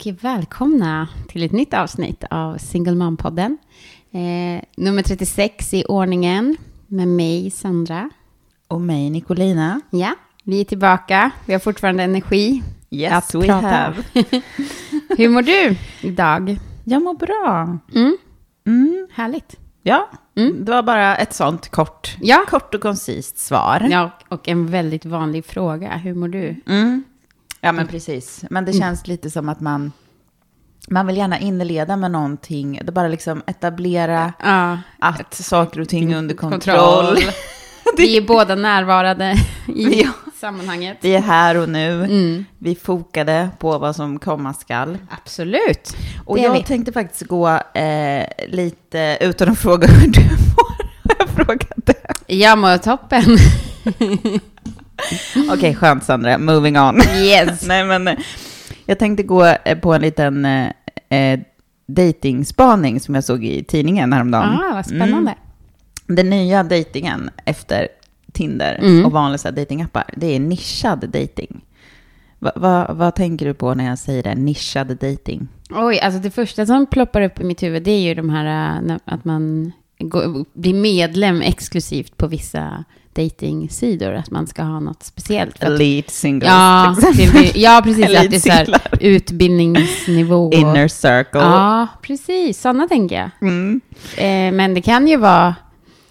och välkomna till ett nytt avsnitt av Single Mom-podden. Eh, nummer 36 i ordningen med mig, Sandra. Och mig, Nicolina. Ja, vi är tillbaka. Vi har fortfarande energi Yes, att we prata. have. Hur mår du idag? Jag mår bra. Mm, Mm. härligt. Ja, Mm. det var bara ett sånt kort, Ja. kort och koncist svar. ja, och en väldigt vanlig fråga. Hur mår du? Mm. Ja, men precis. Men det känns lite som att man, man vill gärna inleda med någonting. Det bara liksom etablera Ja, att saker och ting är under kontroll. Vi är båda närvarande i Ja. sammanhanget. Vi är här och nu. Mm, Vi fokade på vad som komma skall. absolut. Och Det är jag vi. tänkte faktiskt gå eh, lite utan att fråga hur du mår. Jag frågade. Jag mår toppen. Okej, skönt Sandra. Moving on. Yes. Nej, men eh, jag tänkte gå eh, på en liten eh, eh, datingspaning som jag såg i tidningen häromdagen. Ah, vad spännande. Mm. Den nya datingen efter Tinder Mm. och vanliga datingappar, det är nischad dating. Va, va, vad tänker du på när jag säger det? Nischad dating? Oj, alltså det första som ploppar upp i mitt huvud det är ju de här att man går, blir medlem exklusivt på vissa datingsidor. Att man ska ha något speciellt. Elite singles. ja, till ja, precis. Att det är så här utbildningsnivå. Inner circle. Ja, precis. Sådana tänker jag. Mm. Eh, men det kan ju vara...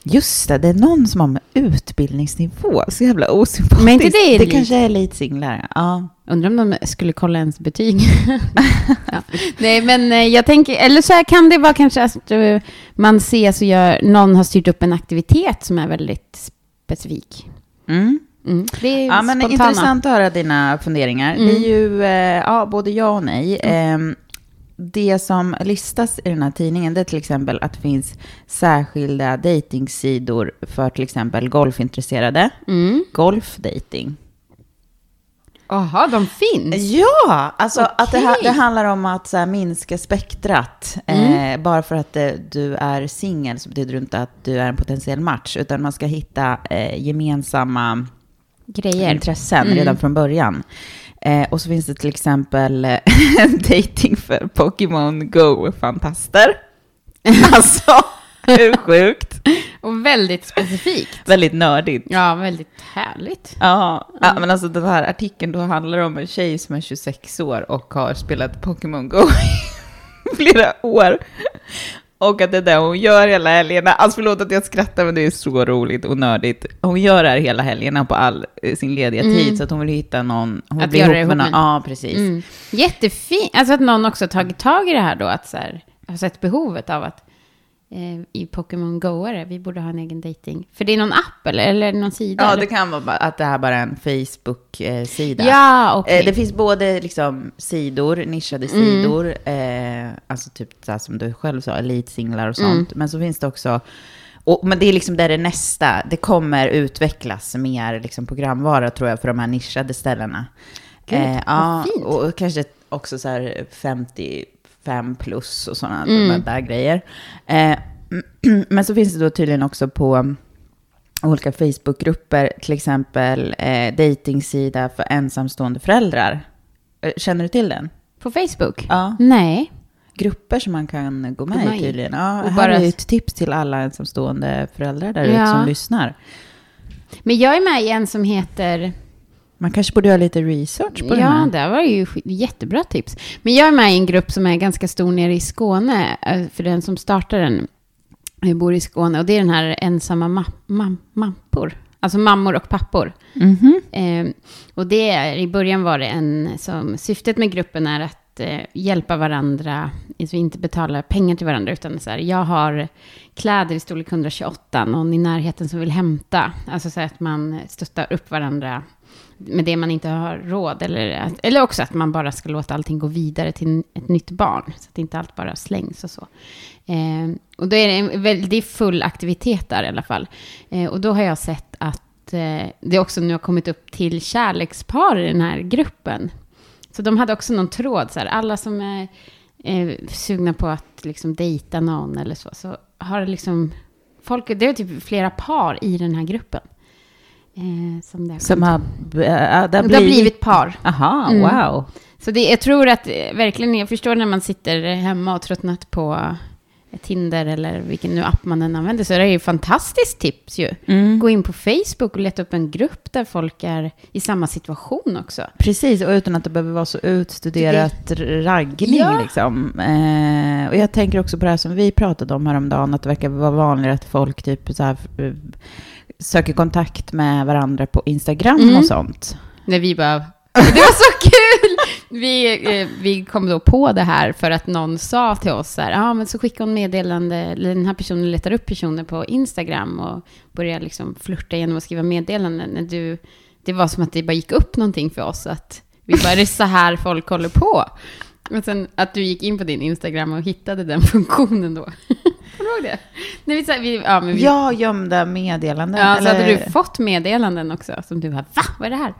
Just det, det är någon som har med utbildningsnivå. Så jävla osympatiskt. Men inte det det kanske är elitsinglar. Ja. Undrar om de skulle kolla ens betyg. ja. Nej, men eh, jag tänker, eller så här kan det vara kanske att eh, man ses och gör, någon har styrt upp en aktivitet som är väldigt specifik. Mm. Mm. Det är Ja, men spontana. intressant att höra dina funderingar. Mm. Det är ju eh, ja, både ja och nej. Ehm, det som listas i den här tidningen det är till exempel att det finns särskilda datingsidor för till exempel golfintresserade. Mm. Golfdating. Jaha, de finns? Ja, alltså att det, här, det handlar om att här, minska spektrat. Mm. Eh, bara för att eh, du är singel så betyder det inte att du är en potentiell match. Utan man ska hitta eh, gemensamma Grejer. intressen Mm. redan från början. Eh, och så finns det till exempel eh, dating för Pokémon Go-fantaster. alltså, hur sjukt? Och väldigt specifikt. Väldigt nördigt. Ja, väldigt härligt. Ja, ja, men alltså den här artikeln då handlar om en tjej som är 26 år och har spelat Pokémon Go i flera år. Och att det är det hon gör hela helgerna. Alltså förlåt att jag skrattar men det är så roligt och nördigt. Hon gör det här hela helgerna på all eh, sin lediga Mm. tid så att hon vill hitta någon. Hon Att blir göra ihop det med ihop någon. med. Ja, precis. Mm. Jättefint. Alltså att någon också tagit tag i det här då. Att så här, har sett behovet av att eh, i Pokémon Go-are, vi borde ha en egen dating. För det är någon app eller, eller någon sida? Ja, eller? det kan vara att det här bara är en Facebook-sida. Ja, okej. Eh, Det finns både liksom sidor, nischade Mm. sidor, eh, alltså typ så här som du själv sa, elitsinglar och sånt. Mm. Men så finns det också, och, men det är liksom där det nästa, det kommer utvecklas mer liksom programvara tror jag för de här nischade ställena. Gud, vad ja, fint. och kanske också så här 55 plus och sådana Mm. där grejer. Eh, men så finns det då tydligen också på olika Facebookgrupper, till exempel eh, datingsida för ensamstående föräldrar. Eh, Känner du till den? På Facebook? Ja. Nej. Grupper som man kan gå med, Gå med i tydligen. Ja, Och här bara- är ett tips till alla ensamstående föräldrar där ute Ja. som lyssnar. Men jag är med i en som heter... Man kanske borde göra lite research på den Ja, här. det var ju jättebra tips. Men jag är med i en grupp som är ganska stor nere i Skåne. eh, För den som startar den eh, bor i Skåne. Och det är den här ensamma ma- mappor. Alltså mammor och pappor. Mhm. Eh, och det är, i början var det en som, syftet med gruppen är att eh, hjälpa varandra, alltså inte betala pengar till varandra, utan så här, jag har kläder i storlek 128, någon i närheten som vill hämta. Alltså så att man stöttar upp varandra med det man inte har råd. Eller, att- eller också att man bara ska låta allting gå vidare till ett nytt barn. Så att inte allt bara slängs och så. Eh, och då är det en väldigt full aktivitet där i alla fall. Eh, och då har jag sett att eh, det också nu har kommit upp till kärlekspar i den här gruppen. Så de hade också någon tråd, så här, alla som är eh, sugna på att liksom dejta någon eller så, så har det liksom, folk, det är typ flera par i den här gruppen. Eh, som det har Som har, äh, det har det har blivit... blivit par. Aha, Mm. wow. Så det, jag tror att eh, verkligen, jag förstår när man sitter hemma och tröttnat på Tinder eller vilken nu app man än använder, så är det ju fantastiskt tips ju. Mm. Gå in på Facebook och leta upp en grupp där folk är i samma situation också. Precis, och utan att det behöver vara så utstuderat raggning. Ja. Liksom. Eh, och jag tänker också på det här som vi pratade om häromdagen, att det verkar vara vanligare att folk typ så här, eh, söker kontakt med varandra på Instagram Mm. och sånt. När vi bara, det var så kul! Vi, eh, vi kom då på det här för att någon sa till oss så här, ja men så skickar hon meddelande, eller den här personen letar upp personer på Instagram och börjar liksom flirta genom att skriva meddelanden. När du, det var som att det bara gick upp någonting för oss, att vi bara, det är så här folk håller på. Och sen att du gick in på din Instagram och hittade den funktionen då. Kommer du ihåg det? När vi, så här, vi, ja, men vi, Ja, gömda meddelanden. ja, så eller- hade du fått meddelanden också, som du bara, va? Vad är det här?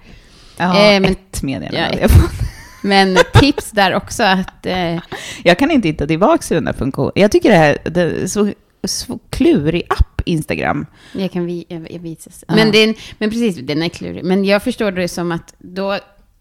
Ja, Eh, men- ett meddelande. Ja, hade ett- jag. Men tips där också att... Eh, Jag kan inte hitta tillbaka till den där funktionen. Jag tycker det här det är så, så klurig app, Instagram. jag kan vi, jag, jag visar. Ja. Men, den, men precis, den är klurig. Men jag förstår det som att då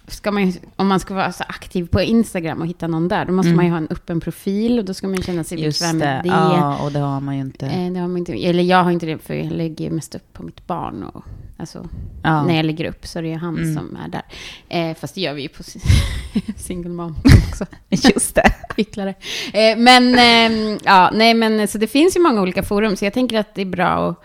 ska man ju, om man ska vara så aktiv på Instagram och hitta någon där, då måste Mm. man ju ha en öppen profil och då ska man ju känna sig Just bekväm med det. Ja, och det har man ju inte. Eh, det har man inte, eller jag har inte det, för jag lägger ju mest upp på mitt barn. Och, alltså, ja. När jag lägger upp så är det ju han Mm. som är där. Eh, fast det gör vi ju på single mom också. Just det. Hycklare. Eh, men, ehm, ja, nej men så det finns ju många olika forum, så jag tänker att det är bra att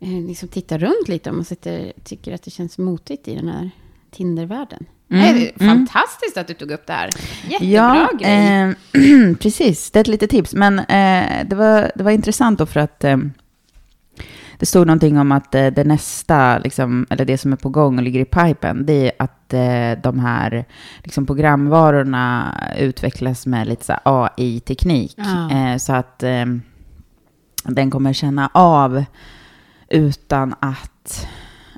eh, liksom titta runt lite om man sitter, tycker att det känns motigt i den här Tindervärlden. Mm, Nej, det är mm. fantastiskt att du tog upp det här. Jättebra Ja, grej. eh, precis. Det är ett litet tips. Men eh, det, var, det var intressant då för att eh, det stod någonting om att eh, det nästa, liksom, eller det som är på gång och ligger i pipen, det är att eh, de här liksom, programvarorna utvecklas med lite AI-teknik. Ja. Eh, så att den kommer känna av utan att,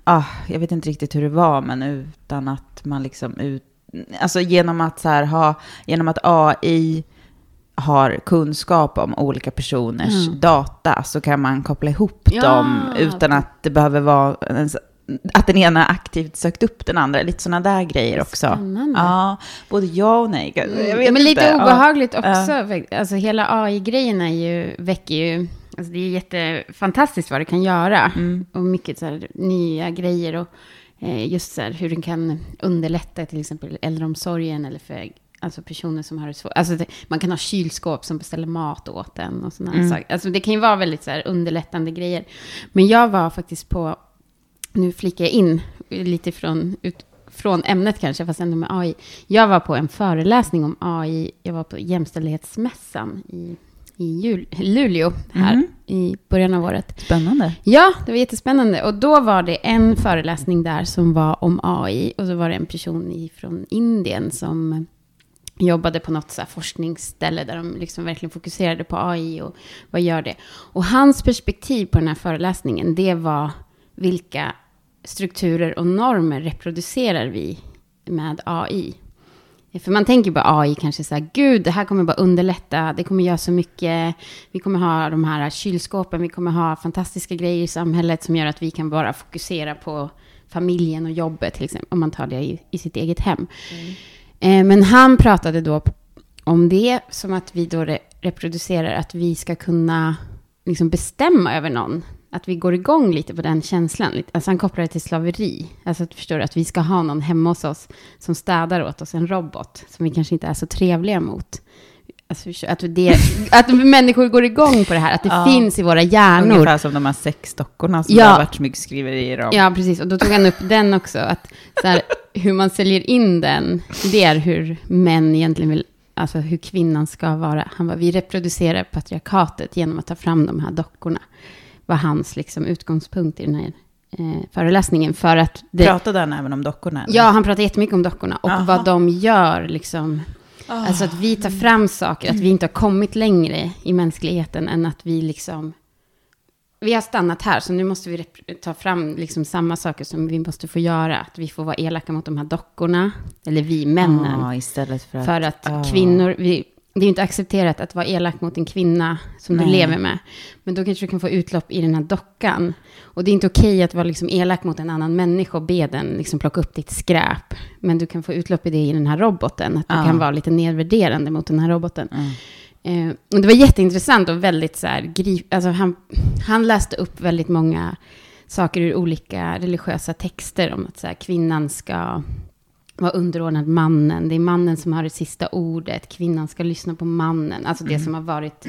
ah, jag vet inte riktigt hur det var, men utan att man liksom ut, alltså genom att så här ha, genom att AI har kunskap om olika personers Mm. data så kan man koppla ihop Ja. dem utan att det behöver vara en, att den ena aktivt sökt upp den andra. Lite sådana där grejer också. Spännande. Ja, både ja och nej. Jag vet Mm. men lite inte. Obehagligt också. Ja. för- Alltså hela AI-grejen är ju, väcker ju, alltså det är jättefantastiskt vad det kan göra. Mm. Och mycket så här, nya grejer och eh, just så här, hur den kan underlätta till exempel äldreomsorgen eller för alltså personer som har det svårt. Alltså det, man kan ha kylskåp som beställer mat åt en och sådana Mm. saker. Alltså det kan ju vara väldigt så här, underlättande grejer. Men jag var faktiskt på, nu flikar jag in lite från, ut, från ämnet kanske, fast ändå med AI. Jag var på en föreläsning om AI, jag var på jämställdhetsmässan i, i jul, Luleå här Mhm. i början av året. Spännande. Ja, det var jättespännande. Och då var det en föreläsning där som var om AI. Och så var det en person från Indien som jobbade på något så forskningsställe där de liksom verkligen fokuserade på AI och vad gör det. Och hans perspektiv på den här föreläsningen, det var vilka strukturer och normer reproducerar vi med AI? För man tänker på AI kanske så här, gud, det här kommer bara underlätta, det kommer göra så mycket, vi kommer ha de här kylskåpen, vi kommer ha fantastiska grejer i samhället som gör att vi kan bara fokusera på familjen och jobbet, till exempel, om man tar det i, i sitt eget hem. Eh, men han pratade då om det som att vi då re reproducerar, att vi ska kunna liksom bestämma över någon. Att vi går igång lite på den känslan. Alltså han kopplar det till slaveri. Alltså att förstår du, att vi ska ha någon hemma hos oss som städar åt oss, en robot, som vi kanske inte är så trevliga mot. Alltså att, det, att människor går igång på det här, att det Ja. finns i våra hjärnor. Ungefär som de här sexdockorna som Ja. det har varit smygskriverier om. Ja, precis. Och då tog han upp den också. Att så här, hur man säljer in den, det är hur män egentligen vill, alltså hur kvinnan ska vara. Han var vi reproducerar patriarkatet genom att ta fram de här dockorna. Var hans liksom, utgångspunkt i den här eh, föreläsningen. För att det, Pratade han även om dockorna? eller? ja, han pratade jättemycket om dockorna och Aha. vad de gör. Liksom, Ah. Alltså att vi tar fram saker, att vi inte har kommit längre i mänskligheten än att vi liksom... Vi har stannat här, så nu måste vi ta fram liksom samma saker som vi måste få göra. Att vi får vara elaka mot de här dockorna, eller vi männen. Ja, istället för att... för att ah. kvinnor, vi, det är ju inte accepterat att vara elak mot en kvinna som du Nej. lever med. Men då kanske du kan få utlopp i den här dockan. Och det är inte okej att vara liksom elak mot en annan människa och be den liksom plocka upp ditt skräp. Men du kan få utlopp i det i den här roboten. Att du Ja. kan vara lite nedvärderande mot den här roboten. Mm. Eh, och det var jätteintressant och väldigt så här, grip, alltså han, han läste upp väldigt många saker ur olika religiösa texter om att så här, kvinnan ska vara underordnad mannen. Det är mannen som har det sista ordet. Kvinnan ska lyssna på mannen. Alltså det som har varit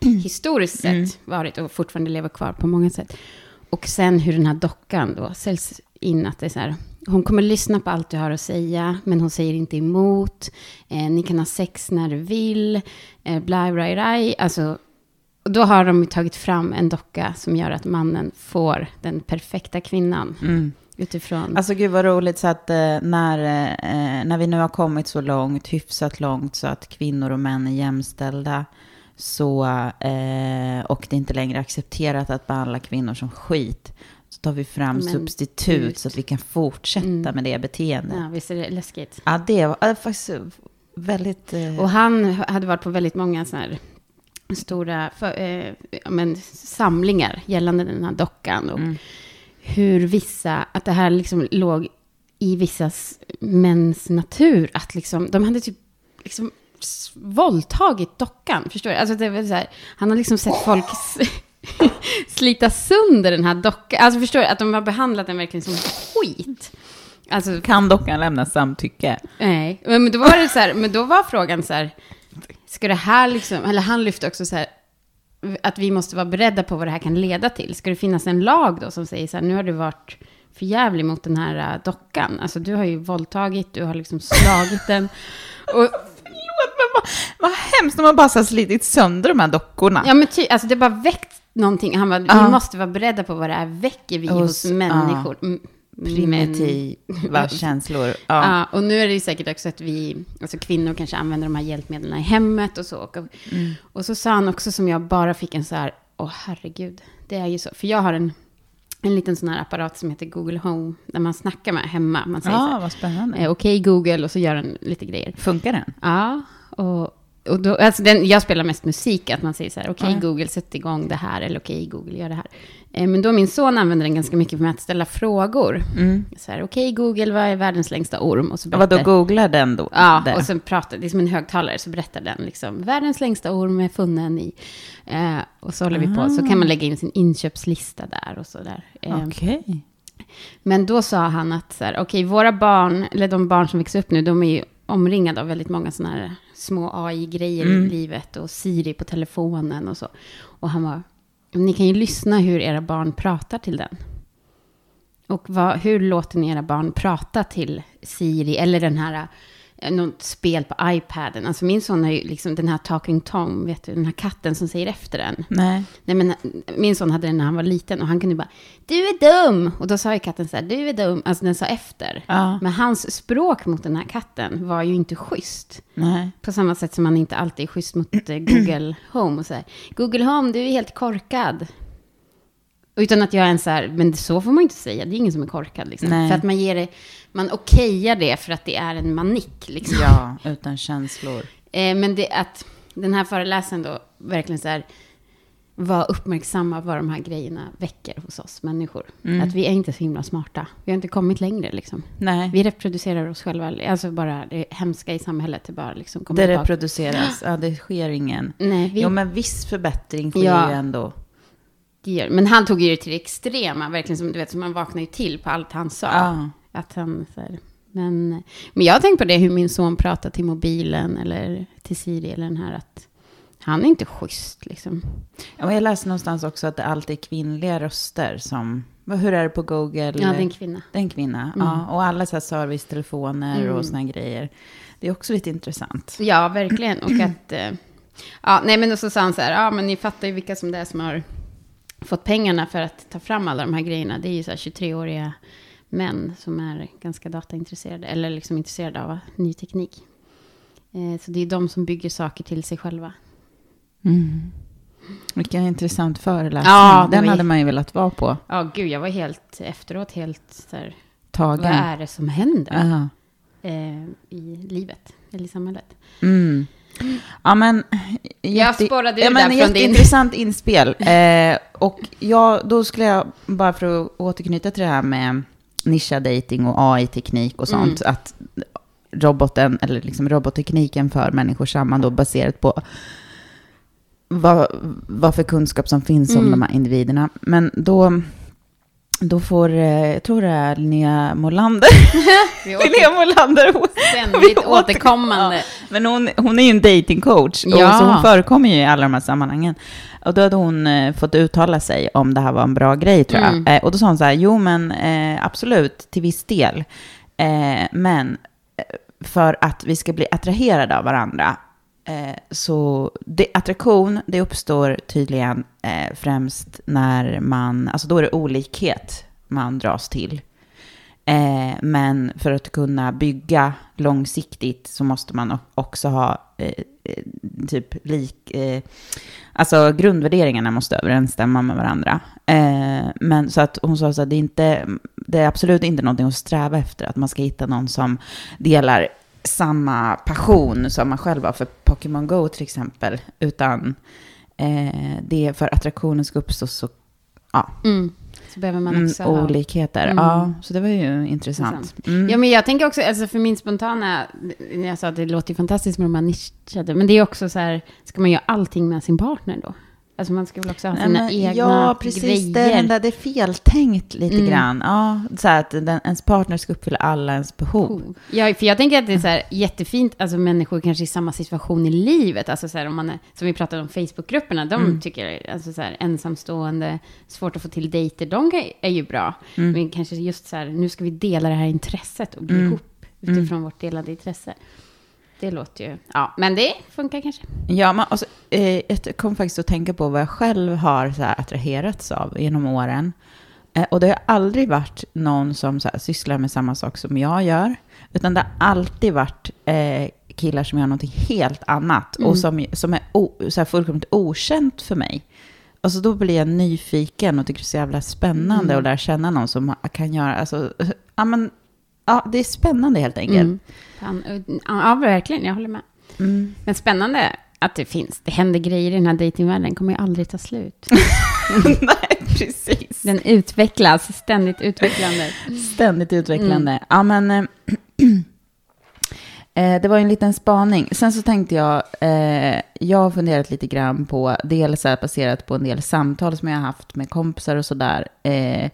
historiskt sett varit och fortfarande lever kvar på många sätt. Och sen hur den här dockan då säljs in att det är så här. Hon kommer lyssna på allt du har att säga, men hon säger inte emot. Eh, ni kan ha sex när du vill. Eh, bla, bla, bla. Alltså, då har de tagit fram en docka som gör att mannen får den perfekta kvinnan. Mm. Utifrån... Alltså gud vad roligt så att eh, när, eh, när vi nu har kommit så långt, hyfsat långt så att kvinnor och män är jämställda. Så, eh, och det är inte längre accepterat att behandla kvinnor som skit. Så tar vi fram Men substitut gud. så att vi kan fortsätta Mm. med det beteendet. Ja, ja, visst är det läskigt? det var faktiskt väldigt... Eh, Och han hade varit på väldigt många sådana här stora för, eh, ja, men, samlingar gällande den här dockan. Och Mm. Hur vissa, att det här liksom låg i vissas mäns natur. Att liksom, de hade typ liksom våldtagit dockan. Förstår du? Alltså det var så här, han har liksom sett folk slita sönder den här dockan. Alltså förstår du? Att de har behandlat den verkligen som skit. Alltså kan dockan lämna samtycke? Nej, men då var det så här, men då var frågan så här, ska det här liksom, eller han lyfte också så här, att vi måste vara beredda på vad det här kan leda till. Ska det finnas en lag då som säger så här, nu har du varit för jävlig mot den här äh, dockan. Alltså du har ju våldtagit, du har liksom slagit den. Och, Förlåt, men vad, vad hemskt om man bara har slitit sönder de här dockorna. ja men ty, alltså det bara väckt någonting. Han bara, Ja. vi måste vara beredda på vad det här väcker vi Hos- hos, människor. Mm, Primitiva känslor. Ja. Ja, och nu är det ju säkert också att vi, alltså kvinnor kanske använder de här hjälpmedlen i hemmet och så. Och, Mm. och så sa han också som jag bara fick en så här, åh herregud, det är ju så. För jag har en, en liten sån här apparat som heter Google Home, där man snackar med hemma. Man säger Ja, här, vad spännande. eh, okej Google, och så gör den lite grejer. Funkar den? Ja, och, och då, alltså den, jag spelar mest musik, att man säger så här, okej Ja. Google, sätt igång det här, eller okej Google, gör det här. Eh, men då min son använder den ganska mycket med att ställa frågor. Mm. Så här, okej Google, vad är världens längsta orm? Och så Vadå, berättar- googlar den då? Ja, och sen pratar, det är som en högtalare, så berättar den liksom, världens längsta orm är funnen i, eh, och så håller vi på, så kan man lägga in sin inköpslista där och så där. Eh, Okej. Men då sa han att, okej, våra barn, eller de barn som växer upp nu, de är ju omringade av väldigt många sådana här små AI-grejer Mm. i livet och Siri på telefonen och så. Och han var, ni kan ju lyssna hur era barn pratar till den. Och vad, hur låter ni era barn prata till Siri eller den här, något spel på iPaden? Alltså min son har ju liksom den här Talking Tom, vet du, den här katten som säger efter den. Nej. Nej, men min son hade den när han var liten och han kunde bara, du är dum! Och då sa ju katten så här, du är dum, alltså den sa efter. Ja. Men hans språk mot den här katten var ju inte schysst. Nej. På samma sätt som man inte alltid är schysst mot eh, Google Home och så här, Google Home, du är helt korkad. Utan att jag är en så här, men så får man inte säga, det är ingen som är korkad liksom. För att man ger det, man okejar det för att det är en manick liksom. Ja, utan känslor. Eh, men det att den här föreläsaren då verkligen så här var uppmärksamma vad de här grejerna väcker hos oss människor. Mm. Att vi är inte så himla smarta. Vi har inte kommit längre liksom. Nej. Vi reproducerar oss själva. Alltså bara det hemska i samhället är bara liksom Det tillbaka. reproduceras. Ja, det sker ingen. Nej, vi, Jo, men viss förbättring sker Ja. ju ändå. Gör, men han tog ju det till det extrema. Verkligen som du vet, så man vaknar ju till på allt han sa. Ja. Att han, så här, men, men jag har tänkt på det, hur min son pratar till mobilen eller till Siri eller den här. Att han är inte schysst liksom. Ja, jag läste någonstans också att det alltid är kvinnliga röster som... Hur är det på Google? Ja, det är en kvinna. Det är en kvinna. Mm. Ja, och alla så här servicetelefoner Mm. och såna grejer. Det är också lite intressant. Ja, verkligen. Och att... Eh, ja, nej, men och så sa han så här, ja, men ni fattar ju vilka som det är som har fått pengarna för att ta fram alla de här grejerna. Det är ju så här 23-åriga män som är ganska dataintresserade, eller liksom intresserade av ny teknik. Eh, så det är de som bygger saker till sig själva. Mm. Vilken intressant föreläsning. Ja, Den hade man ju velat vara på. Ja, gud, jag var helt efteråt helt så här, Tagen. vad är det som händer Ja. eh, i livet, eller i samhället? Mm. Ja, men... Jag spårade ja, där men från din- Jätteintressant inspel. Eh, och ja, då skulle jag, bara för att återknyta till det här med nischad dating och AI-teknik och sånt, Mm. att roboten, eller liksom robottekniken för människor samman då baserat på vad, vad för kunskap som finns om Mm. de här individerna. Men då, då får, eh, jag tror det är Linnea Molander, Linnea Molander, Ständigt återkommande. Ja, men hon, hon är ju en datingcoach, och Ja. så hon förekommer ju i alla de här sammanhangen. Och då hade hon eh, fått uttala sig om det här var en bra grej, tror jag. Mm. Eh, och då sa hon så här, jo men eh, absolut, till viss del. Eh, men eh, för att vi ska bli attraherade av varandra, eh, så det, attraktion, det uppstår tydligen eh, främst när man, alltså då är det olikhet man dras till. Eh, men för att kunna bygga långsiktigt så måste man också ha eh, eh, typ lik... Eh, alltså grundvärderingarna måste överensstämma med varandra. Eh, men så att hon sa så att det är, inte, det är absolut inte någonting att sträva efter. Att man ska hitta någon som delar samma passion som man själv har för Pokémon Go till exempel. Utan eh, det är för attraktionen ska uppstå så ja, Mm. Så behöver man mm, också ha... olikheter. Mm. Ja, så det var ju intressant. Mm. Ja, men jag tänker också, alltså för min spontana, när jag sa att det låter ju fantastiskt med de här nischade, men det är också så här, ska man göra allting med sin partner då? Alltså man ska väl också ha Nej, sina men, egna ja, precis. grejer. Det är, där, det är feltänkt lite Mm. grann. Ja, så att den, ens partner ska uppfylla alla ens behov. Ja, för jag tänker att det är så här jättefint, alltså människor kanske i samma situation i livet, alltså så här om man är, som vi pratade om Facebookgrupperna, de Mm. tycker, alltså så här ensamstående, svårt att få till dejter, de är ju bra. Mm. Men kanske just så här, nu ska vi dela det här intresset och bli Mm. ihop utifrån vårt delade intresse. Det låter ju, ja, men det funkar kanske. Ja, men alltså, eh, jag kom faktiskt att tänka på vad jag själv har så här, attraherats av genom åren. Eh, och det har aldrig varit någon som så här, sysslar med samma sak som jag gör. Utan det har alltid varit eh, killar som gör någonting helt annat. Mm. Och som, som är o, så här, fullkomligt okänt för mig. Och så då blir jag nyfiken och tycker det är så jävla spännande Mm. att lära känna någon som kan göra, alltså, ja men, ja det är spännande helt enkelt. Mm. Ja, verkligen, jag håller med. Mm. Men spännande att det finns, det händer grejer i den här dejtingvärlden, kommer ju aldrig ta slut. Nej, precis. Den utvecklas, ständigt utvecklande. Ständigt utvecklande. Mm. Ja, men... eh, det var ju en liten spaning. Sen så tänkte jag, eh, jag har funderat lite grann på, dels baserat på en del samtal som jag har haft med kompisar och sådär. Eh,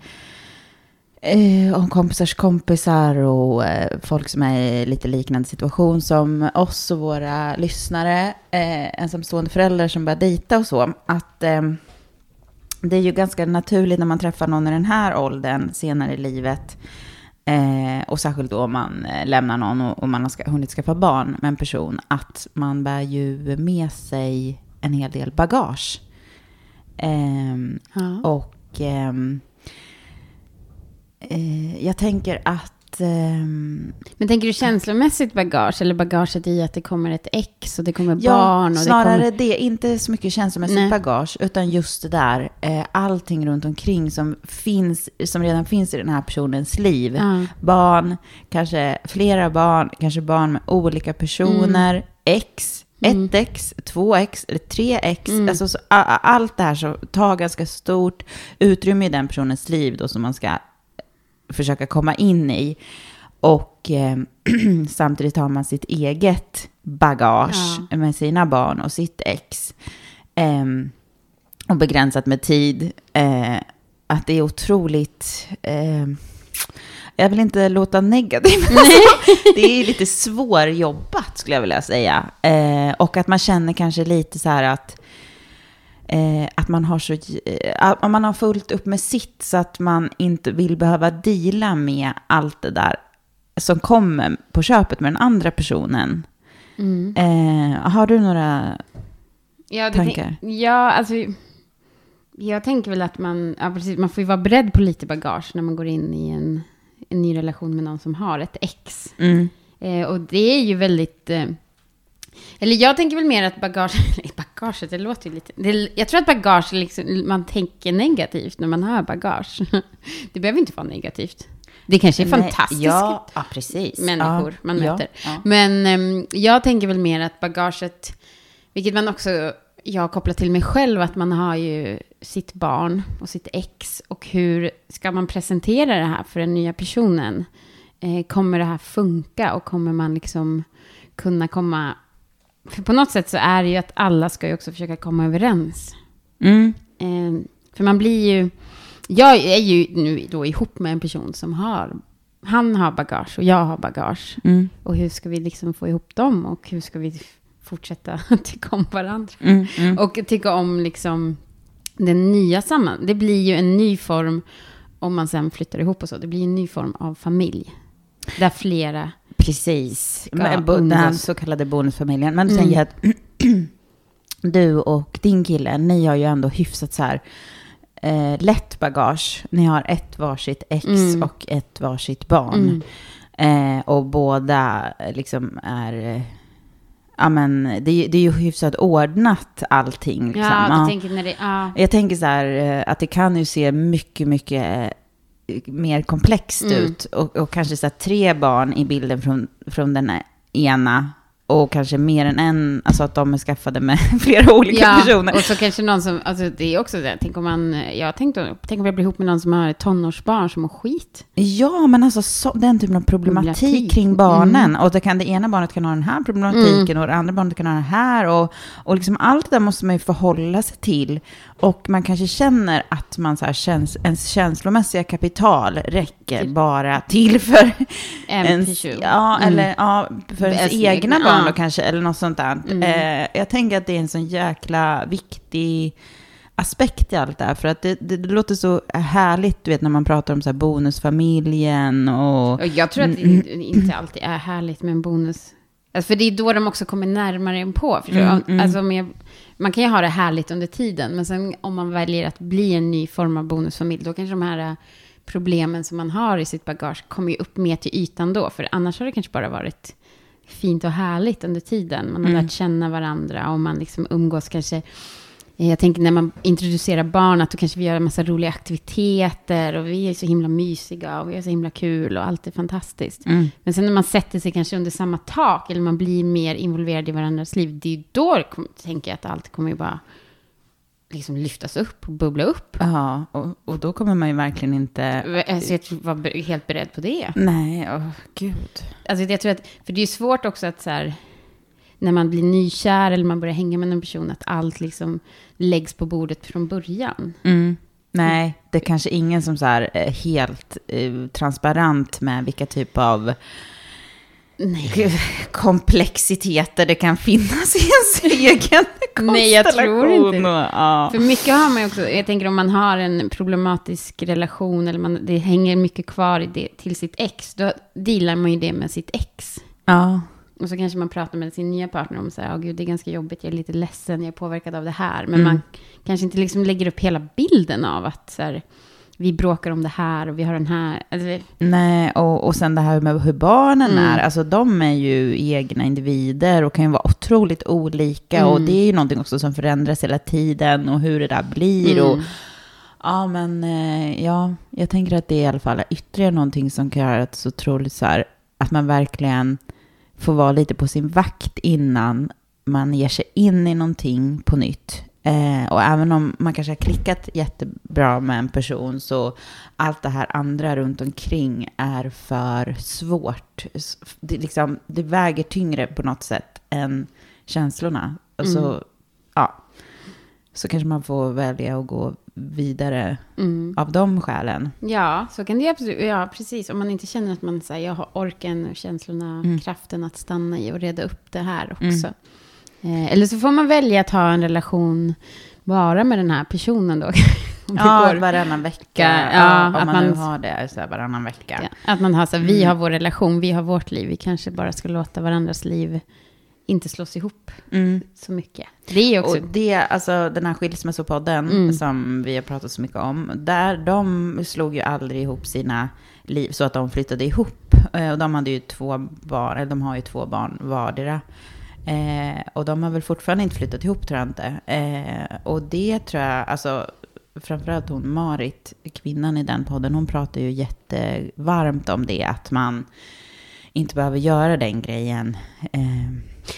eh, om kompisars kompisar och eh, folk som är i lite liknande situation som oss och våra lyssnare, eh, ensamstående föräldrar som börjar dejta och så, att eh, det är ju ganska naturligt när man träffar någon i den här åldern senare i livet, eh, och särskilt då om man eh, lämnar någon och, och man har ska, hunnit skaffa barn med en person, att man bär ju med sig en hel del bagage. Ehm, Ja. och ehm, eh, jag tänker att... ehm, Men tänker du känslomässigt bagage, eller bagaget i att det kommer ett ex och det kommer ja, barn? Och snarare det det, kommer... Inte så mycket känslomässigt Nej. bagage, utan just det där, eh, allting runt omkring som, finns, som redan finns i den här personens liv. Ja. Barn, kanske flera barn, kanske barn med olika personer, ex, Mm. ett ex, två ex, eller tre ex. Mm. Alltså, så, allt det här så tar ganska stort utrymme i den personens liv då som man ska försöka komma in i. Och eh, samtidigt har man sitt eget bagage Ja. med sina barn och sitt ex. Ehm, och begränsat med tid. Eh, att det är otroligt... Eh, jag vill inte låta negativ, men alltså, det är lite svårjobbat skulle jag vilja säga. Eh, och att man känner kanske lite så här att, eh, att man har så, eh, att man har fullt upp med sitt så att man inte vill behöva deala med allt det där som kommer på köpet med den andra personen. Mm. Eh, har du några Ja, tankar? ja, alltså... Jag tänker väl att man, ja, precis, man får ju vara beredd på lite bagage när man går in i en, en ny relation med någon som har ett ex. Mm. Eh, och det är ju väldigt... Eh, eller jag tänker väl mer att bagage... Bagaget, det låter ju lite... Det, jag tror att bagage, liksom, man tänker negativt när man hör bagage. Det behöver inte vara negativt. Det kanske är Nej, fantastiska Ja, ja, precis. människor ja, man möter. Ja, Men ehm, jag tänker väl mer att bagaget, vilket man också, jag kopplar till mig själv, att man har ju sitt barn och sitt ex. Och hur ska man presentera det här för den nya personen? Eh, kommer det här funka och kommer man liksom kunna komma... För på något sätt så är det ju att alla ska ju också försöka komma överens. Mm. Eh, för man blir ju... Jag är ju nu då ihop med en person som har... Han har bagage och jag har bagage. Mm. Och hur ska vi liksom få ihop dem? Och hur ska vi fortsätta tycka om varandra? Mm. Mm. Och tycka om liksom den nya samman... Det blir ju en ny form om man sen flyttar ihop och så. Det blir en ny form av familj. Där flera... Precis. Men, bo- den så kallade bonusfamiljen. Men Mm. att du och din kille, ni har ju ändå hyfsat så här eh, lätt bagage. Ni har ett varsitt ex Mm. och ett varsitt barn. Mm. Eh, och båda eh, liksom är... eh, Ja men det, det är ju hyfsat ordnat allting. Liksom. Ja, Ja. tänker när det... Ja. Jag tänker så här eh, att det kan ju se mycket, mycket mer komplext Mm. ut. Och, och kanske så tre barn i bilden från, från den ena. Och kanske mer än en, alltså att de är skaffade med flera olika ja, personer. och så kanske någon som... Alltså det är också det. Tänk om man... Jag tänkte... Tänk om jag blir ihop med någon som har tonårsbarn som mår skit. Ja, men alltså så, den typen av problematik, Problematik. kring barnen. Och det kan, det ena barnet kan ha den här problematiken Mm. och det andra barnet kan ha den här. Och, och liksom allt det där måste man ju förhålla sig till. Och man kanske känner att man så här känns, ens känslomässiga kapital räcker Till- bara till för En ens, ja, Mm. eller ja, för ens Ens egna barn då kanske, eller något sånt där. Mm. Eh, jag tänker att det är en sån jäkla viktig aspekt i allt det här. För att det, det, det låter så härligt, du vet, när man pratar om så här bonusfamiljen och... Jag tror att Mm, det inte alltid är härligt med en bonus. Alltså för det är då de också kommer närmare en på. Mm, mm. Alltså med, man kan ju ha det härligt under tiden, men sen om man väljer att bli en ny form av bonusfamilj, då kanske de här problemen som man har i sitt bagage kommer ju upp mer till ytan då. För annars har det kanske bara varit fint och härligt under tiden. Man har Mm. lärt känna varandra och man liksom umgås kanske Eh, Jag tänker när man introducerar barn att då kanske vi gör en massa roliga aktiviteter och vi är så himla mysiga och vi är så himla kul och allt är fantastiskt. Mm. Men sen när man sätter sig kanske under samma tak eller man blir mer involverad i varandras liv, det är då tänker jag att allt kommer ju bara liksom lyftas upp och bubbla upp. Ja, och, och då kommer man ju verkligen inte... Alltså jag var helt beredd på det. Nej, åh gud. Alltså jag tror att, för det är svårt också att så här, när man blir nykär eller man börjar hänga med en person, att allt liksom läggs på bordet från början. Mm. Nej, det är kanske ingen som så här är helt eh, transparent med vilka typ av Nej. komplexiteter det kan finnas i ens egen Nej, jag tror inte konstellation. Ja. För mycket har man ju också, jag tänker om man har en problematisk relation eller man, det hänger mycket kvar i det, till sitt ex, då dealar man ju det med sitt ex. ja. Och så kanske man pratar med sin nya partner om så här, "Åh, gud det är ganska jobbigt, jag är lite ledsen, jag är påverkad av det här. Men Mm. man kanske inte liksom lägger upp hela bilden av att så här, vi bråkar om det här och vi har den här. Alltså, Nej, och, och sen det här med hur barnen Mm. är. Alltså de är ju egna individer och kan ju vara otroligt olika. Och Mm. det är ju någonting också som förändras hela tiden och hur det där blir. Och, mm. ja, men eh, ja, jag tänker att det är i alla fall ytterligare någonting som kan göra det så otroligt så här, att man verkligen får vara lite på sin vakt innan man ger sig in i någonting på nytt. Eh, och även om man kanske har klickat jättebra med en person så allt det här andra runt omkring är för svårt. Det, liksom, det väger tyngre på något sätt än känslorna. Och så, Mm. ja, så kanske man får välja att gå vidare Mm. av de skälen. Ja, så kan det absolut. Ja, precis. Om man inte känner att man säger jag har orken känslorna, Mm. kraften att stanna i och reda upp det här också. Eh, eller så får man välja att ha en relation bara med den här personen då. Ja, går. varannan vecka. Ja, om att man, nu man- har det så här varannan vecka. Ja, att man har så här, vi Mm. har vår relation, vi har vårt liv. Vi kanske bara ska låta varandras liv inte slås ihop Mm. så mycket. Det är också... Och det, alltså den här skilsmässopodden Mm. som vi har pratat så mycket om, där de slog ju aldrig ihop sina liv så att de flyttade ihop. Eh, Och de hade ju två barn, eller de har ju två barn vardera. Eh, och de har väl fortfarande inte flyttat ihop tror jag inte. Eh, och det tror jag, alltså framförallt hon Marit, kvinnan i den podden, hon pratar ju jättevarmt om det, att man inte behöver göra den grejen. Eh,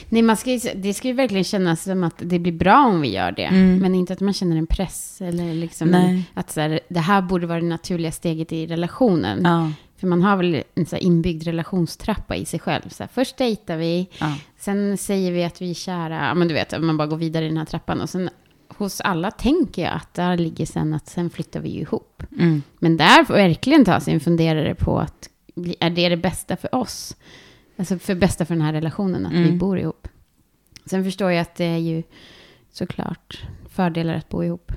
Nej, man ska ju, det ska ju verkligen kännas som att det blir bra om vi gör det. Mm. Men inte att man känner en press eller liksom Nej. att så här, det här borde vara det naturliga steget i relationen. ja, För man har väl en så inbyggd relationstrappa i sig själv. Så här, först dejtar vi, ja. sen säger vi att vi är kära. Men du vet, man bara går vidare i den här trappan. Och sen hos alla tänker jag att där ligger sen att sen flyttar vi ju ihop. Mm. Men där får verkligen ta sig en funderare på att är det det bästa för oss? Alltså för bästa för den här relationen, att vi Mm. bor ihop. Sen förstår jag att det är ju såklart fördelar att bo ihop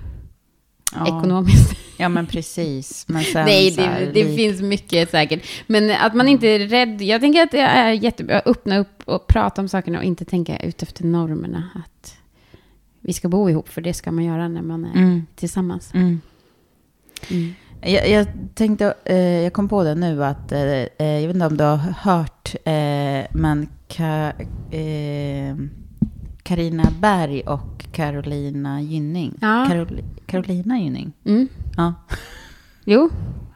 Ja. ekonomiskt. ja, men precis. Men sen Nej, så här, det, det lik- finns mycket säkert. Men att man inte är rädd. Jag tänker att det är jättebra att öppna upp och prata om sakerna och inte tänka ut efter normerna. Att vi ska bo ihop, för det ska man göra när man är Mm. tillsammans. Mm. Mm. Jag, jag tänkte, eh, jag kom på det nu att, eh, eh, jag vet inte om du har hört, eh, men Ka, eh, Carina Berg och Carolina Gynning. Ja. Caroli, Carolina Gynning? Mm. Ja. Jo,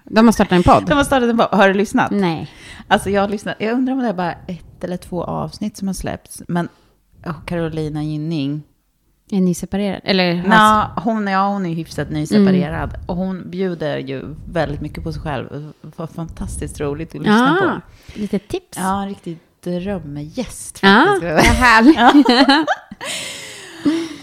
de har startat en podd. De har startat en podd. Har du lyssnat? Nej. Alltså jag har lyssnat. Jag undrar om det är bara ett eller två avsnitt som har släppts. Men oh, Carolina Gynning. Är ni separerade? Eller? Nå, hon, ja, hon är hyfsat nyseparerad. Och hon bjuder ju väldigt mycket på sig själv. Det var fantastiskt roligt att lyssna Ja, på. lite tips. Ja, en drömgäst Ja, faktiskt. vad härligt.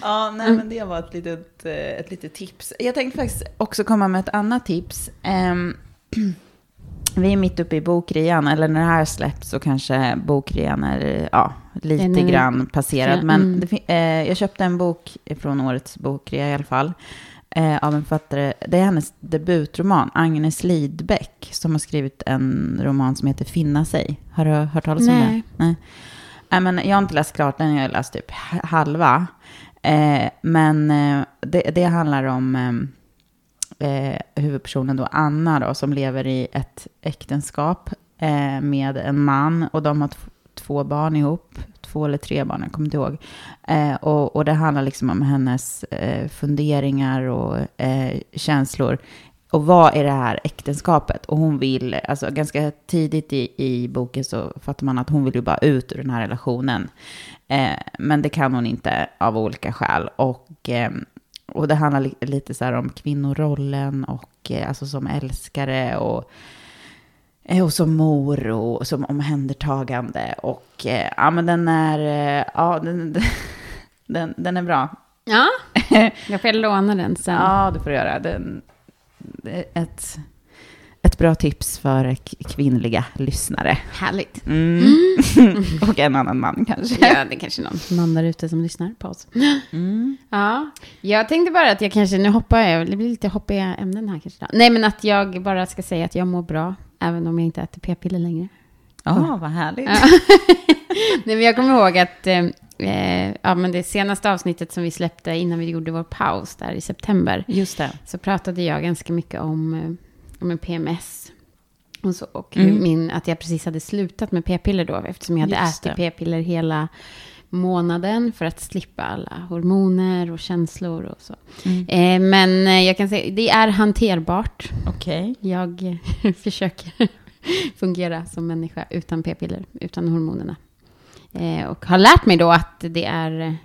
Ja, nej, men det var ett litet, eh, ett litet tips. Jag tänkte faktiskt också komma med ett annat tips. Ehm, vi är mitt uppe i bokrean, eller när det här släpps så kanske bokrean är ja, lite Den är- grann passerad. Men Mm. det, eh, jag köpte en bok från årets bokrea i alla fall. Eh, av en författare, det är hennes debutroman, Agnes Lidbeck, som har skrivit en roman som heter Finna sig. Har du hört talas om den? Nej. Nej, men jag har inte läst klart den, jag har läst typ halva. Eh, men eh, det, det handlar om eh, eh, huvudpersonen då, Anna då, som lever i ett äktenskap eh, med en man och de har två barn ihop, två eller tre barn, jag kommer inte ihåg. Eh, och, och det handlar liksom om hennes eh, funderingar och eh, känslor. Och vad är det här äktenskapet? Och hon vill, alltså ganska tidigt i, i boken så fattar man att hon vill ju bara ut ur den här relationen. Eh, men det kan hon inte av olika skäl. Och, eh, och det handlar li- lite så här om kvinnorollen och eh, alltså som älskare och, och som mor och som omhändertagande. Och eh, ja, men den är, eh, ja, den, den, den är bra. Ja, jag får låna den sen. Ja, det får du göra. Den, ett, ett bra tips för kvinnliga lyssnare. Härligt. Mm. och en annan man kanske. Ja, det är kanske någon, någon där ute som lyssnar på oss. Mm. Ja, jag tänkte bara att jag kanske, nu hoppar jag, det blir lite hoppiga ämnen här kanske. Nej, men att jag bara ska säga att jag mår bra, även om jag inte äter p-piller längre. Ja, vad härligt. Nej, men jag kommer ihåg att eh, eh, ja, men det senaste avsnittet som vi släppte innan vi gjorde vår paus där i september, Just det. så pratade jag ganska mycket om, eh, om en PMS. Och, så, och Mm. min, att jag precis hade slutat med p-piller då, eftersom jag hade Just ätit p-piller hela månaden för att slippa alla hormoner och känslor och så. Mm. Eh, men eh, jag kan säga, det är hanterbart. Okej. Jag eh, försöker fungera som människa utan p-piller, utan hormonerna. Eh, och har lärt mig då att det är,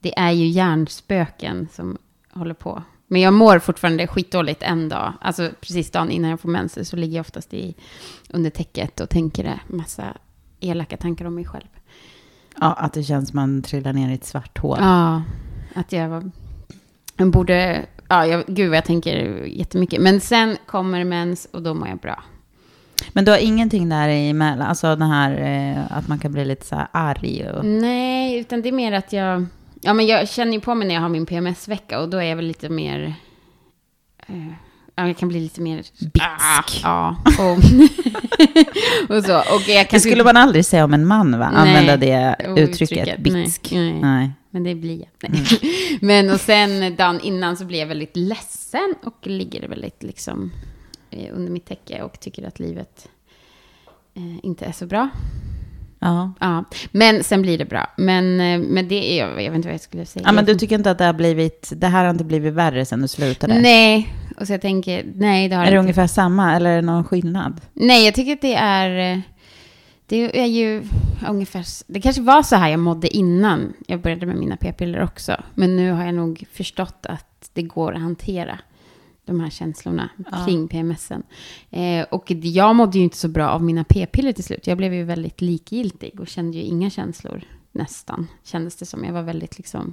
det är ju hjärnspöken som håller på. Men jag mår fortfarande skitdåligt en dag. Alltså precis dagen innan jag får mensen så ligger jag oftast i, under täcket och tänker massa elaka tankar om mig själv. Ja, att det känns som man trillar ner i ett svart hål. Ja, att jag. Jag borde... Ja, jag, gud vad jag tänker jättemycket. Men sen kommer mens och då mår jag bra. Men du har ingenting där emellan, alltså den här eh, att man kan bli lite så här arg och... Nej, utan det är mer att jag... Ja, men jag känner ju på mig när jag har min PMS-vecka och då är jag väl lite mer... Eh, ja, jag kan bli lite mer... Bitsk. Ah, ja, och, och så. Och jag Det kan skulle man aldrig säga om en man, va? Nej, Använda det och uttrycket, uttrycket. bitsk. Nej, nej. Nej. Men det blir jag. Nej. Men och sen dagen innan så blir jag väldigt ledsen och ligger väldigt liksom eh, under mitt täcke och tycker att livet eh, inte är så bra. Ja. Ja, men sen blir det bra. Men, eh, men det är, jag vet inte vad jag skulle säga. ja, men du tycker inte att det har blivit, det här har inte blivit värre sen du slutade? Nej, och så jag tänker, nej det har Är det inte. ungefär samma eller är det någon skillnad? Nej, jag tycker att det är... eh, Det är ju ungefär... Det kanske var så här jag mådde innan jag började med mina p-piller också. Men nu har jag nog förstått att det går att hantera de här känslorna Ja. kring PMSen. Eh, och jag mådde ju inte så bra av mina p-piller till slut. Jag blev ju väldigt likgiltig och kände ju inga känslor nästan. Kändes det som. Jag var väldigt liksom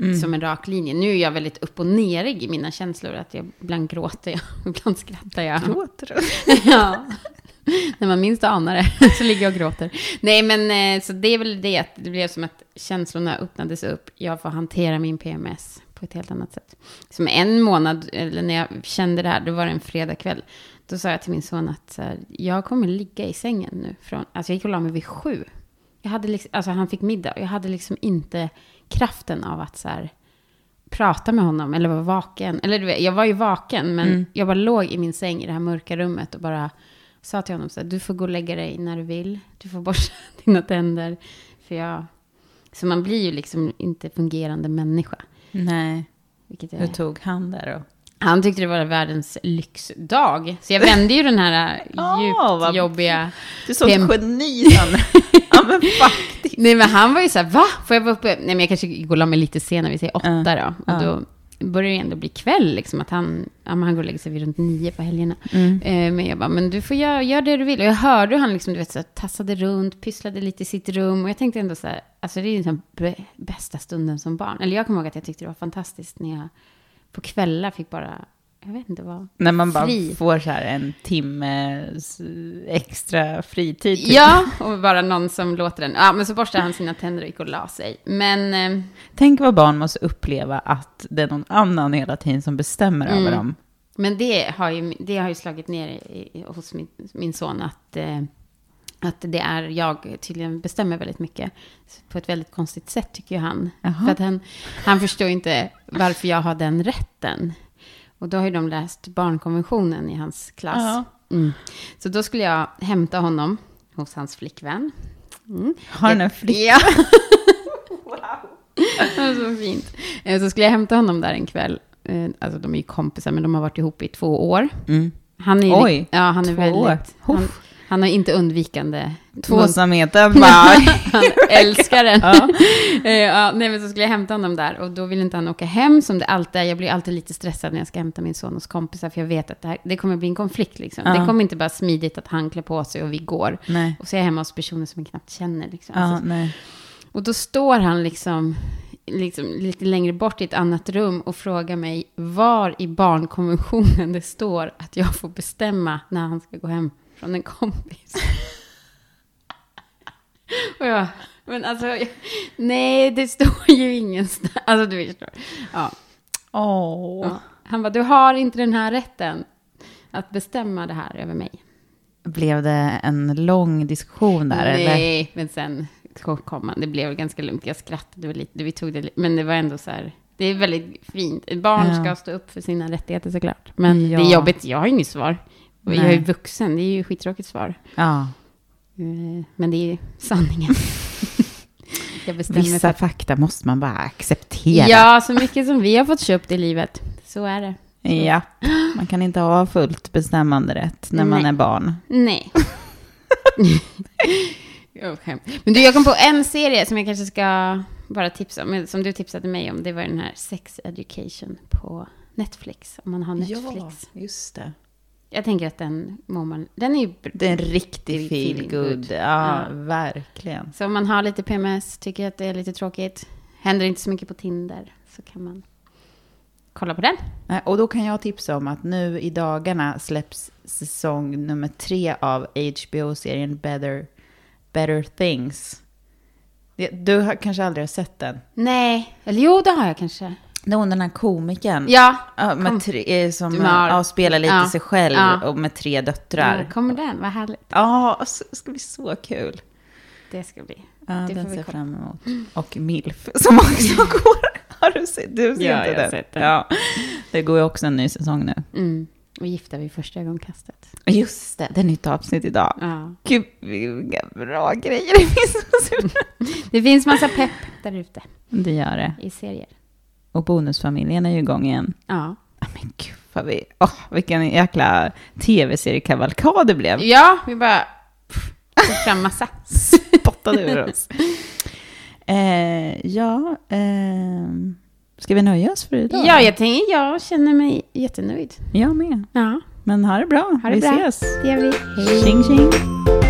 Mm. som en rak linje. Nu är jag väldigt upp och nerig i mina känslor. Att jag, ibland gråter jag, ibland skrattar jag. Gråter du? ja. När man minst anar det så ligger jag och gråter. Nej, men eh, så det är väl det att det blev som att känslorna öppnades upp. Jag får hantera min PMS på ett helt annat sätt. Som en månad, eller när jag kände det här, då var det en fredagkväll. Då sa jag till min son att här, jag kommer ligga i sängen nu. Från, alltså jag gick och la mig vid sju. Jag hade liksom, alltså han fick middag och jag hade liksom inte kraften av att så här, prata med honom eller vara vaken. Eller du vet, jag var ju vaken, men Mm. jag bara låg i min säng i det här mörka rummet och bara sa till honom så här, du får gå och lägga dig när du vill. Du får borsta dina tänder. För jag... Så man blir ju liksom inte fungerande människa. Nej. Vilket Hur är... tog han det då? Han tyckte det var världens lyxdag. Så jag vände ju den här djupt vad- jobbiga... Du är sånt geni, Sanna. ja, men faktiskt. Nej men han var ju så här, va? Får jag vara uppe? Nej men jag kanske går och la mig lite senare, vi säger åtta då. Och då börjar det ändå bli kväll, liksom att han, ja, han går och lägger sig vid runt nio på helgerna. Mm. Eh, men jag bara, men du får göra gör det du vill. Och jag hörde hur han liksom, du vet, så här, tassade runt, pysslade lite i sitt rum. Och jag tänkte ändå så här, alltså det är ju den bästa stunden som barn. Eller jag kommer ihåg att jag tyckte det var fantastiskt när jag på kvällar fick bara, jag vet inte vad. När man bara Fri. får så här en timme extra fritid. typ. Ja, och bara någon som låter den. Ja, men så borstade han sina tänder och gick och la sig. Men... Eh, Tänk vad barn måste uppleva att det är någon annan hela tiden som bestämmer Mm. över dem. Men det har ju, det har ju slagit ner i, hos min, min son att, eh, att det är jag tydligen bestämmer väldigt mycket. På ett väldigt konstigt sätt tycker han. För att han, han förstår inte varför jag har den rätten. Och då har ju de läst barnkonventionen i hans klass. Mm. Så då skulle jag hämta honom hos hans flickvän. Mm. Har den en flick? Ja. Var så fint. Eh, Så skulle jag hämta honom där en kväll. Eh, Alltså de är ju kompisar, men de har varit ihop i två år. Mm. Han är, Oj, ja, han är två väldigt... år. Han, han har inte undvikande... Tvåsamheten bara... han älskar den. Ja. Eh, ja, nej, men så skulle jag hämta honom där och då vill inte han åka hem som det alltid är. Jag blir alltid lite stressad när jag ska hämta min son hos kompisar för jag vet att det, här, det kommer bli en konflikt. Liksom. Ja. Det kommer inte bara smidigt att han klär på sig och vi går. Nej. Och så är jag hemma hos personer som jag knappt känner. Liksom. Ja, Alltså, nej. och då står han liksom, liksom lite längre bort i ett annat rum och frågar mig var i barnkonventionen det står att jag får bestämma när han ska gå hem från en kompis. och jag, men alltså, jag, nej det står ju ingenstans. Alltså du förstår. Ja. Åh. ja. Han bara, du har inte den här rätten att bestämma det här över mig. Blev det en lång diskussion där? Eller? Nej, men sen kom han. Det blev ganska lugnt. Jag skrattade lite. Vi tog det, men det var ändå så här. Det är väldigt fint. Barn Ja. ska stå upp för sina rättigheter såklart. Men Ja. det är jobbigt. Jag har inget svar. Och Jag är vuxen. Det är ju skittråkigt svar. Ja. Eh, Men det är sanningen. Vissa för... fakta måste man bara acceptera. Ja, så mycket som vi har fått köpt i livet. Så är det. Ja. Man kan inte ha fullt bestämmande rätt när man Nej. är barn. Nej. Okej. Men du, jag kom på en serie som jag kanske ska bara tipsa om, som du tipsade mig om. Det var den här Sex Education på Netflix. Om man har Netflix. just det. Jag tänker att den må man... Den är ju... Det är en riktig Feeling feel good. good. Ja, Ja. verkligen. Så om man har lite PMS, tycker att det är lite tråkigt, händer inte så mycket på Tinder, så kan man kolla på den. Och då kan jag tipsa om att nu i dagarna släpps säsong nummer tre av HBO-serien Better, Better Things. Du har kanske aldrig har sett den? Nej, eller jo, det har jag kanske. Hon den här komikern. Ja, Ja, kom. med tre, eh, som ja, spelar lite Ja. sig själv Ja. och med tre döttrar. kommer den. Vad härligt. Ja, det ska bli så kul. Det ska bli. Ja, Det den ser jag fram emot. Och MILF som också går. Har du sett? Du ser Ja, inte jag den? sett den. Ja, det går ju också en ny säsong nu. Mm. Och gifta vid första ögonkastet. Just det, det är nytt avsnitt idag. Ja. Gud, vilka bra grejer det finns. Det finns massa pepp där ute det gör det. i serier. Och Bonusfamiljen är ju igång igen. Ja. Ah, Men gud, vad vi... Åh, vilken jäkla tv-seriekavalkad det blev. Ja, vi bara tog fram massa. Spottade ur oss. Eh, ja, eh, ska vi nöja oss för idag? Ja, jag tänker, jag känner mig jättenöjd. Jag med. Ja, Men ha det bra. Ha det vi bra. ses. det gör vi. Hej. Tjing tjing.